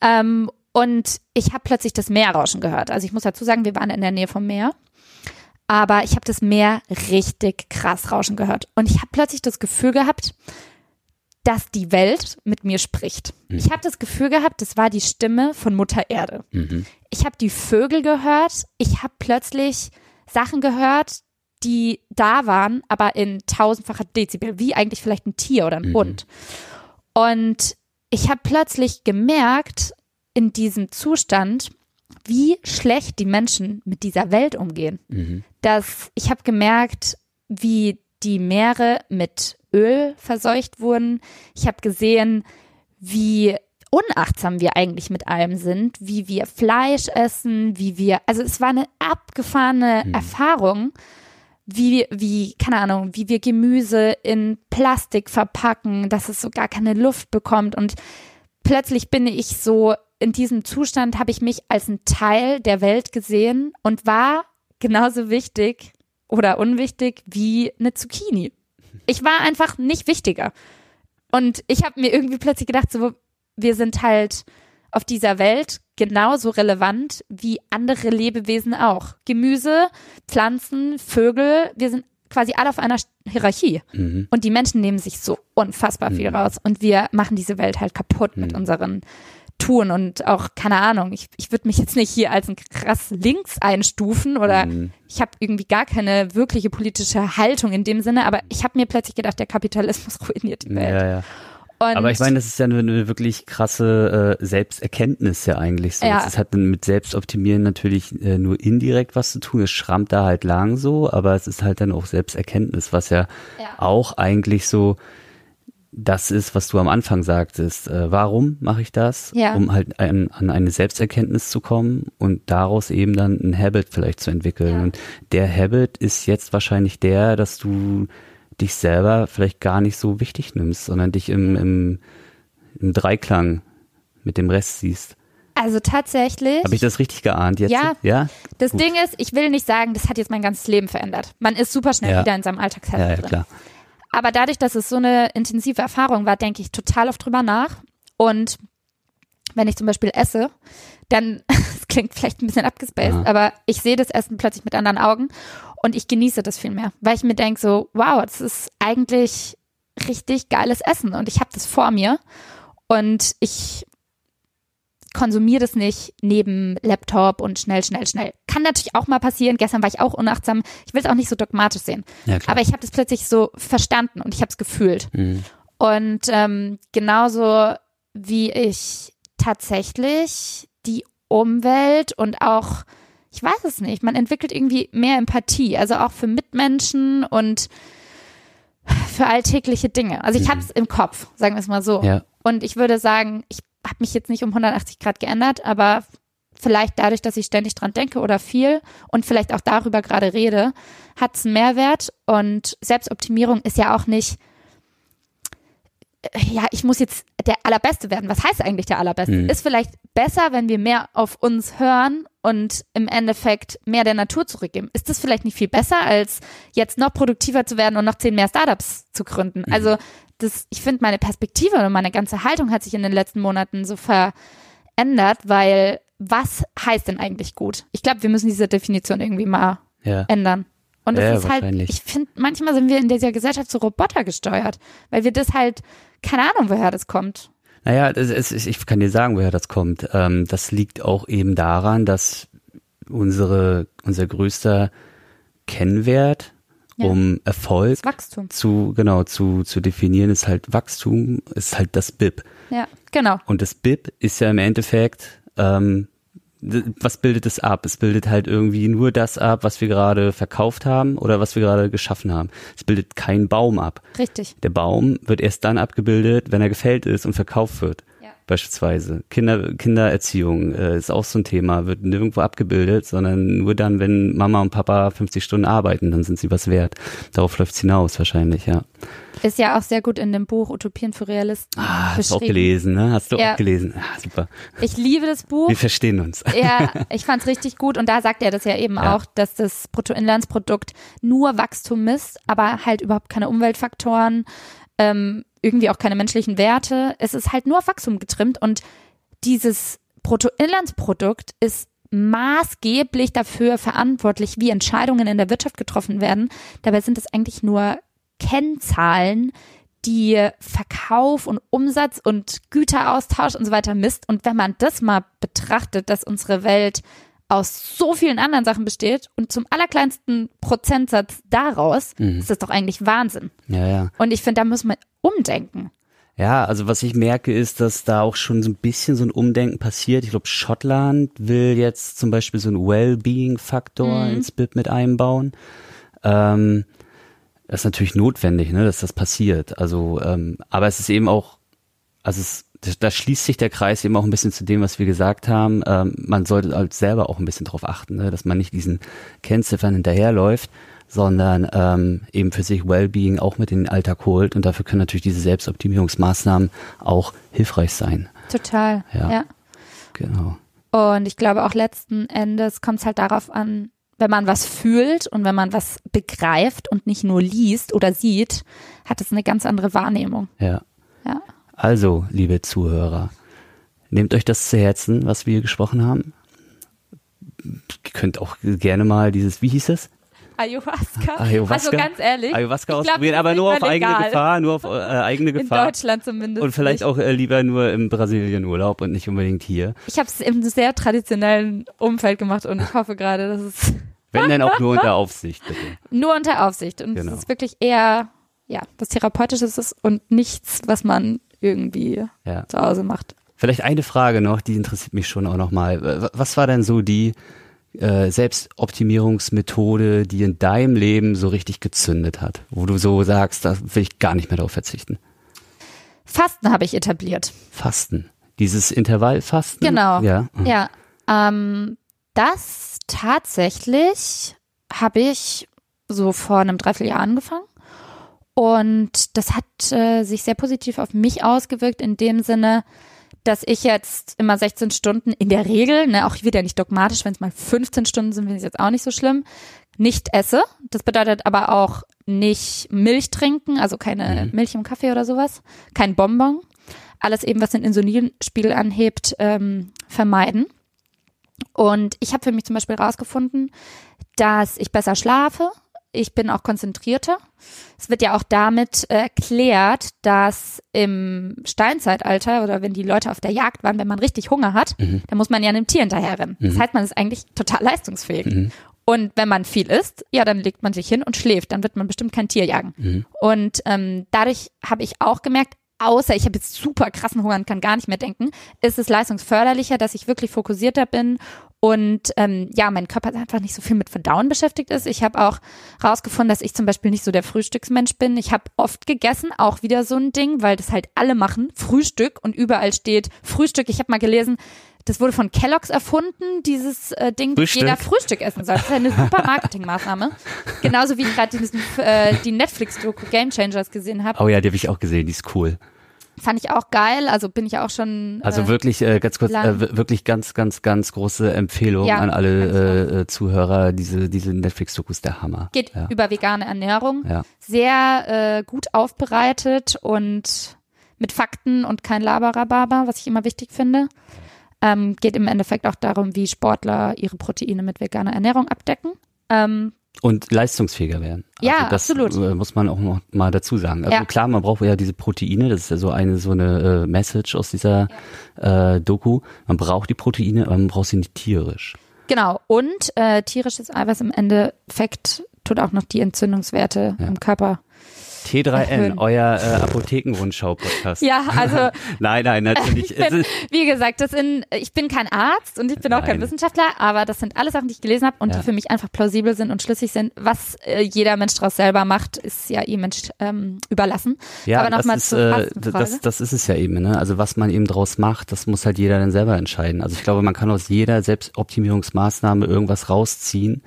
Ähm, und ich habe plötzlich das Meerrauschen gehört. Also ich muss dazu sagen, wir waren in der Nähe vom Meer. Aber ich habe das Meer richtig krass rauschen gehört. Und ich habe plötzlich das Gefühl gehabt, dass die Welt mit mir spricht. Ich habe das Gefühl gehabt, das war die Stimme von Mutter Erde. Mhm. Ich habe die Vögel gehört. Ich habe plötzlich Sachen gehört, die da waren, aber in tausendfacher Dezibel, wie eigentlich vielleicht ein Tier oder ein Mhm. Hund. Und ich habe plötzlich gemerkt, in diesem Zustand, wie schlecht die Menschen mit dieser Welt umgehen. Mhm. Dass ich habe gemerkt, wie die Meere mit Öl verseucht wurden. Ich habe gesehen, wie unachtsam wir eigentlich mit allem sind, wie wir Fleisch essen, wie wir, also es war eine abgefahrene Erfahrung, wie, wie, keine Ahnung, wie wir Gemüse in Plastik verpacken, dass es so gar keine Luft bekommt und plötzlich bin ich so in diesem Zustand, habe ich mich als ein Teil der Welt gesehen und war genauso wichtig oder unwichtig wie eine Zucchini. Ich war einfach nicht wichtiger. Und ich habe mir irgendwie plötzlich gedacht, so, wir sind halt auf dieser Welt genauso relevant wie andere Lebewesen auch. Gemüse, Pflanzen, Vögel, wir sind quasi alle auf einer Hierarchie. Mhm. Und die Menschen nehmen sich so unfassbar viel Mhm. raus. Und wir machen diese Welt halt kaputt mit Mhm. unseren Tun und auch, keine Ahnung, ich, ich würde mich jetzt nicht hier als ein krass links einstufen oder Mhm. ich habe irgendwie gar keine wirkliche politische Haltung in dem Sinne, aber ich habe mir plötzlich gedacht, der Kapitalismus *laughs* ruiniert die Welt. Ja, ja. Und Aber ich meine, das ist ja eine, eine wirklich krasse äh, Selbsterkenntnis ja eigentlich so. Ja. Es hat mit Selbstoptimieren natürlich äh, nur indirekt was zu tun. Es schrammt da halt lang so, aber es ist halt dann auch Selbsterkenntnis, was ja, Ja. auch eigentlich so das ist, was du am Anfang sagtest. Äh, warum mache ich das? Ja. Um halt an, an eine Selbsterkenntnis zu kommen und daraus eben dann ein Habit vielleicht zu entwickeln. Ja. Und der Habit ist jetzt wahrscheinlich der, dass du dich selber vielleicht gar nicht so wichtig nimmst, sondern dich im, im, im Dreiklang mit dem Rest siehst. also tatsächlich, Habe ich das richtig geahnt jetzt? Ja. Ja? das Gut. Ding ist, ich will nicht sagen, das hat jetzt mein ganzes Leben verändert. Man ist super schnell Ja. wieder in seinem Alltagsheft Ja, ja, drin. klar. Aber dadurch, dass es so eine intensive Erfahrung war, denke ich total oft drüber nach. Und wenn ich zum Beispiel esse, dann, *laughs* es klingt vielleicht ein bisschen abgespaced, Aha. aber ich sehe das Essen plötzlich mit anderen Augen und ich genieße das viel mehr, weil ich mir denke so, wow, das ist eigentlich richtig geiles Essen und ich habe das vor mir und ich konsumiere das nicht neben Laptop und schnell, schnell, schnell. Kann natürlich auch mal passieren. Gestern war ich auch unachtsam. Ich will es auch nicht so dogmatisch sehen. Ja. Aber ich habe das plötzlich so verstanden und ich habe es gefühlt. Mhm. Und ähm, genauso wie ich tatsächlich die Umwelt und auch ich weiß es nicht, man entwickelt irgendwie mehr Empathie, also auch für Mitmenschen und für alltägliche Dinge. Also ich Mhm. habe es im Kopf, sagen wir es mal so. Ja. Und ich würde sagen, ich habe mich jetzt nicht um 180 Grad geändert, aber vielleicht dadurch, dass ich ständig dran denke oder viel und vielleicht auch darüber gerade rede, hat es einen Mehrwert. Und Selbstoptimierung ist ja auch nicht, äh, ja, ich muss jetzt der Allerbeste werden. Was heißt eigentlich der Allerbeste? Mhm. Ist vielleicht besser, wenn wir mehr auf uns hören und im Endeffekt mehr der Natur zurückgeben. Ist das vielleicht nicht viel besser, als jetzt noch produktiver zu werden und noch zehn mehr Startups zu gründen? Also das, ich finde, meine Perspektive und meine ganze Haltung hat sich in den letzten Monaten so verändert, weil was heißt denn eigentlich gut? Ich glaube, wir müssen diese Definition irgendwie mal Ja. ändern. Und Ja, es ist halt, ich finde, manchmal sind wir in dieser Gesellschaft so Roboter gesteuert, weil wir das halt, keine Ahnung, woher das kommt. Naja, es, es, ich kann dir sagen, woher das kommt. Ähm, das liegt auch eben daran, dass unsere, unser größter Kennwert, Ja. um Erfolg zu, genau, zu, zu definieren, ist halt Wachstum, ist halt das BIP. Ja, genau. Und das BIP ist ja im Endeffekt, ähm, was bildet es ab? Es bildet halt irgendwie nur das ab, was wir gerade verkauft haben oder was wir gerade geschaffen haben. Es bildet keinen Baum ab. Richtig. Der Baum wird erst dann abgebildet, wenn er gefällt ist und verkauft wird. Beispielsweise. Kinder, Kindererziehung äh, ist auch so ein Thema, wird nirgendwo abgebildet, sondern nur dann, wenn Mama und Papa 50 Stunden arbeiten, dann sind sie was wert. Darauf läuft's hinaus wahrscheinlich, ja. Ist ja auch sehr gut in dem Buch Utopien für Realisten Ah, hast du auch gelesen, ne? Hast du Ja. auch gelesen. Ah, super. Ich liebe das Buch. Wir verstehen uns. *laughs* Ja, ich fand's richtig gut und da sagt er das ja eben Ja. auch, dass das Bruttoinlandsprodukt nur Wachstum misst, aber halt überhaupt keine Umweltfaktoren, ähm, irgendwie auch keine menschlichen Werte. Es ist halt nur auf Wachstum getrimmt und dieses Bruttoinlandsprodukt ist maßgeblich dafür verantwortlich, wie Entscheidungen in der Wirtschaft getroffen werden. Dabei sind es eigentlich nur Kennzahlen, die Verkauf und Umsatz und Güteraustausch und so weiter misst. Und wenn man das mal betrachtet, dass unsere Welt aus so vielen anderen Sachen besteht und zum allerkleinsten Prozentsatz daraus, Mhm. ist das doch eigentlich Wahnsinn. Ja, ja. Und ich finde, da muss man umdenken. Ja, also was ich merke, ist, dass da auch schon so ein bisschen so ein Umdenken passiert. Ich glaube, Schottland will jetzt zum Beispiel so einen Wellbeing-Faktor Mhm. ins BIP mit einbauen. Ähm, das ist natürlich notwendig, ne, dass das passiert. Also, ähm, aber es ist eben auch, also es, da schließt sich der Kreis eben auch ein bisschen zu dem, was wir gesagt haben. Ähm, man sollte halt selber auch ein bisschen drauf achten, ne, dass man nicht diesen Kennziffern hinterherläuft, sondern ähm, eben für sich Wellbeing auch mit in den Alltag holt. Und dafür können natürlich diese Selbstoptimierungsmaßnahmen auch hilfreich sein. Total. Ja. ja. Genau. Und ich glaube auch letzten Endes kommt es halt darauf an, wenn man was fühlt und wenn man was begreift und nicht nur liest oder sieht, hat es eine ganz andere Wahrnehmung. Ja. Ja. Also, liebe Zuhörer, nehmt euch das zu Herzen, was wir gesprochen haben. Ihr könnt auch gerne mal dieses, wie hieß es? Ayahuasca. Ayahuasca? Also ganz ehrlich. Ayahuasca glaub, ausprobieren, ist aber nur auf mal eigene legal. Gefahr, nur auf äh, eigene In Gefahr. Deutschland zumindest. Und vielleicht nicht. auch äh, lieber nur im Brasilien-Urlaub und nicht unbedingt hier. Ich habe es im sehr traditionellen Umfeld gemacht und ich hoffe gerade, dass es *laughs* Wenn denn auch nur unter *laughs* Aufsicht, bitte. nur unter Aufsicht und Genau. es ist wirklich eher ja was therapeutisches ist und nichts, was man irgendwie Ja. zu Hause macht. Vielleicht eine Frage noch, die interessiert mich schon auch nochmal. Was war denn so die äh, Selbstoptimierungsmethode, die in deinem Leben so richtig gezündet hat? Wo du so sagst, da will ich gar nicht mehr darauf verzichten. Fasten habe ich etabliert. Fasten. Dieses Intervallfasten? Genau. Ja. Mhm. Ja, ähm, das tatsächlich habe ich so vor einem Dreivierteljahr angefangen. Und das hat äh, sich sehr positiv auf mich ausgewirkt, in dem Sinne, dass ich jetzt immer 16 Stunden in der Regel, ne, auch wieder nicht dogmatisch, wenn es mal 15 Stunden sind, finde ich jetzt auch nicht so schlimm, nicht esse. Das bedeutet aber auch nicht Milch trinken, also keine Mhm. Milch im Kaffee oder sowas, kein Bonbon. Alles eben, was den Insulinspiegel anhebt, ähm, vermeiden. Und ich habe für mich zum Beispiel rausgefunden, dass ich besser schlafe. Ich bin auch konzentrierter. Es wird ja auch damit äh, erklärt, dass im Steinzeitalter oder wenn die Leute auf der Jagd waren, wenn man richtig Hunger hat, Mhm. dann muss man ja einem Tier hinterherrennen. Das heißt, man ist eigentlich total leistungsfähig. Mhm. Und wenn man viel isst, ja, dann legt man sich hin und schläft. Dann wird man bestimmt kein Tier jagen. Mhm. Und ähm, dadurch habe ich auch gemerkt, außer ich habe jetzt super krassen Hunger und kann gar nicht mehr denken, ist es leistungsförderlicher, dass ich wirklich fokussierter bin und ähm, ja, mein Körper einfach nicht so viel mit Verdauen beschäftigt ist. Ich habe auch rausgefunden, dass ich zum Beispiel nicht so der Frühstücksmensch bin. Ich habe oft gegessen, auch wieder so ein Ding, weil das halt alle machen, Frühstück und überall steht Frühstück. Ich habe mal gelesen, das wurde von Kellogg's erfunden, dieses äh, Ding, dass Frühstück. jeder Frühstück essen soll. Das ist ja eine super *laughs* Marketingmaßnahme. Genauso wie ich gerade äh, die Netflix-Doku Game Changers gesehen habe. Oh ja, die habe ich auch gesehen, die ist cool. Fand ich auch geil. Also bin ich auch schon. Also äh, wirklich, äh, ganz kurz, äh, wirklich ganz, ganz, ganz große Empfehlung Ja, an alle äh, äh, Zuhörer. Diese, diese Netflix-Dokus der Hammer. geht ja. über vegane Ernährung. Ja. Sehr äh, gut aufbereitet und mit Fakten und kein Laberababer, was ich immer wichtig finde. Ähm, geht im Endeffekt auch darum, wie Sportler ihre Proteine mit veganer Ernährung abdecken. Ähm, Und leistungsfähiger werden. Ja, also das absolut. äh, muss man auch noch mal dazu sagen. Also Ja. klar, man braucht ja diese Proteine, das ist ja so eine so eine äh, Message aus dieser äh, Doku. Man braucht die Proteine, aber man braucht sie nicht tierisch. genau. Und äh, tierisches Eiweiß im Endeffekt tut auch noch die Entzündungswerte Ja. im Körper. T3N, Erhöhen. euer äh, Apothekenrundschau-Podcast. Ja, also *laughs* Nein, nein, *laughs* natürlich. Bin, wie gesagt, das sind, ich bin kein Arzt und ich bin auch kein Nein. Wissenschaftler, aber das sind alle Sachen, die ich gelesen habe und Ja. die für mich einfach plausibel sind und schlüssig sind. Was äh, jeder Mensch daraus selber macht, ist ja ihm Mensch ähm, überlassen. ja, aber nochmal das ist, zur äh, das, das ist es ja eben. Ne? Also was man eben draus macht, das muss halt jeder dann selber entscheiden. Also ich glaube, man kann aus jeder Selbstoptimierungsmaßnahme irgendwas rausziehen,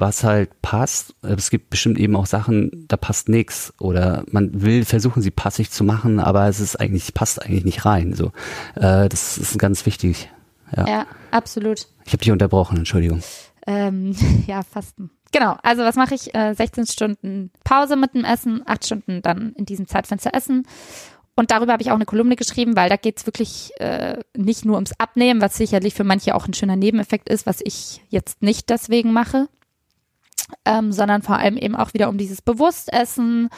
was halt passt. Es gibt bestimmt eben auch Sachen, da passt nix oder man will versuchen, sie passig zu machen, aber es ist eigentlich passt eigentlich nicht rein. So, äh, das ist ganz wichtig. Ja, ja, absolut. ich habe dich unterbrochen, Entschuldigung. Ähm, *laughs* ja, Fasten. Genau, also was mache ich? Äh, 16 Stunden Pause mit dem Essen, 8 Stunden dann in diesem Zeitfenster essen. Und darüber habe ich auch eine Kolumne geschrieben, weil da geht's wirklich äh, nicht nur ums Abnehmen, was sicherlich für manche auch ein schöner Nebeneffekt ist, was ich jetzt nicht deswegen mache, ähm, sondern vor allem eben auch wieder um dieses Bewusstessen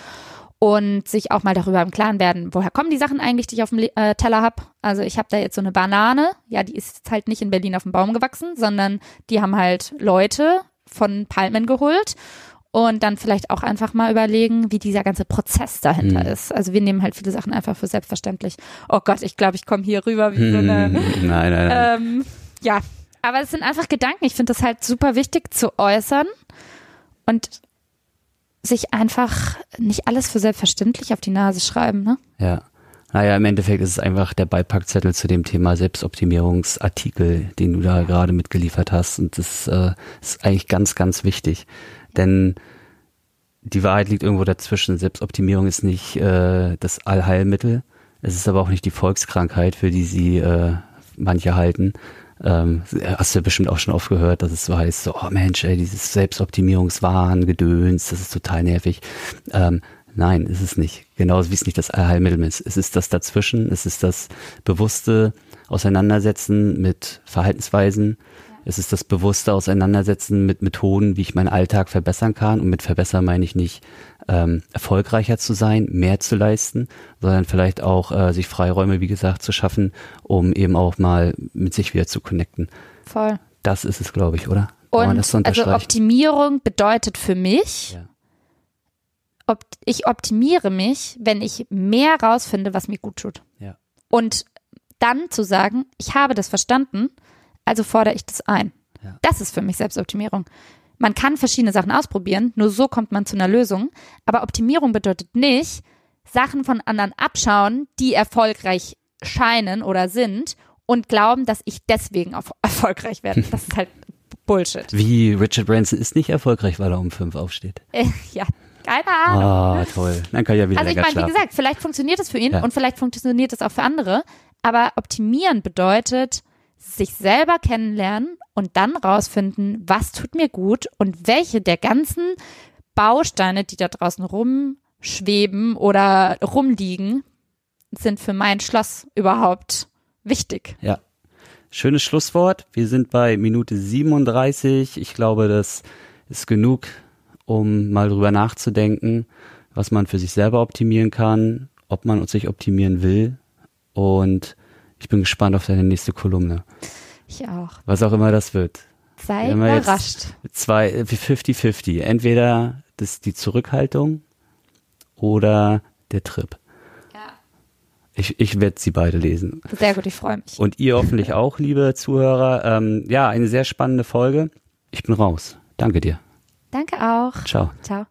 und sich auch mal darüber im Klaren werden, woher kommen die Sachen eigentlich, die ich auf dem äh, Teller habe. Also ich habe da jetzt so eine Banane, ja, die ist jetzt halt nicht in Berlin auf dem Baum gewachsen, sondern die haben halt Leute von Palmen geholt und dann vielleicht auch einfach mal überlegen, wie dieser ganze Prozess dahinter Mhm. ist. Also wir nehmen halt viele Sachen einfach für selbstverständlich. Oh Gott, ich glaube, ich komme hier rüber wie so eine Hm, nein, nein, nein. ähm, ja, aber es sind einfach Gedanken. Ich finde das halt super wichtig zu äußern und sich einfach nicht alles für selbstverständlich auf die Nase schreiben. Ne? Ja. Naja, im Endeffekt ist es einfach der Beipackzettel zu dem Thema Selbstoptimierungsartikel, den du da gerade mitgeliefert hast. Und das äh, ist eigentlich ganz, ganz wichtig. Denn die Wahrheit liegt irgendwo dazwischen. Selbstoptimierung ist nicht äh, das Allheilmittel. Es ist aber auch nicht die Volkskrankheit, für die sie äh, manche halten. Ähm, hast du ja bestimmt auch schon oft gehört, dass es so heißt, so, oh Mensch, ey, dieses Selbstoptimierungswahn, Gedöns, das ist total nervig. Ähm, nein, ist es nicht. Genauso wie es nicht das Allheilmittel ist. Es ist das dazwischen, es ist das bewusste Auseinandersetzen mit Verhaltensweisen, es ist das bewusste Auseinandersetzen mit Methoden, wie ich meinen Alltag verbessern kann. Und mit verbessern meine ich nicht ähm, erfolgreicher zu sein, mehr zu leisten, sondern vielleicht auch äh, sich Freiräume, wie gesagt, zu schaffen, um eben auch mal mit sich wieder zu connecten. Voll. Das ist es, glaube ich, oder? Und so also? Optimierung bedeutet für mich, Ja. ob, ich optimiere mich, wenn ich mehr rausfinde, was mir gut tut. Ja. Und dann zu sagen, ich habe das verstanden, also fordere ich das ein. Ja. Das ist für mich Selbstoptimierung. Man kann verschiedene Sachen ausprobieren, nur so kommt man zu einer Lösung. Aber Optimierung bedeutet nicht, Sachen von anderen abschauen, die erfolgreich scheinen oder sind und glauben, dass ich deswegen *laughs* erfolgreich werde. *laughs* Das ist halt Bullshit. Wie Richard Branson ist nicht erfolgreich, weil er um fünf aufsteht. *laughs* Ja, keine Ahnung. Ah, toll. Dann kann ich ja wieder Also ich meine, wie gesagt, vielleicht funktioniert es für ihn Ja. und vielleicht funktioniert es auch für andere. Aber optimieren bedeutet, sich selber kennenlernen und dann rausfinden, was tut mir gut und welche der ganzen Bausteine, die da draußen rumschweben oder rumliegen, sind für mein Schloss überhaupt wichtig. Ja. Schönes Schlusswort. Wir sind bei Minute 37. Ich glaube, das ist genug, um mal drüber nachzudenken, was man für sich selber optimieren kann, ob man sich optimieren will. Und ich bin gespannt auf deine nächste Kolumne. Ich auch. Was auch immer das wird. Sei wir überrascht. Zwei, äh, 50-50. Entweder das die Zurückhaltung oder der Trip. Ich, ich werde sie beide lesen. Sehr gut, ich freue mich. Und ihr hoffentlich *laughs* auch, liebe Zuhörer. Ähm, ja, eine sehr spannende Folge. Ich bin raus. Danke dir. Danke auch. Ciao. Ciao.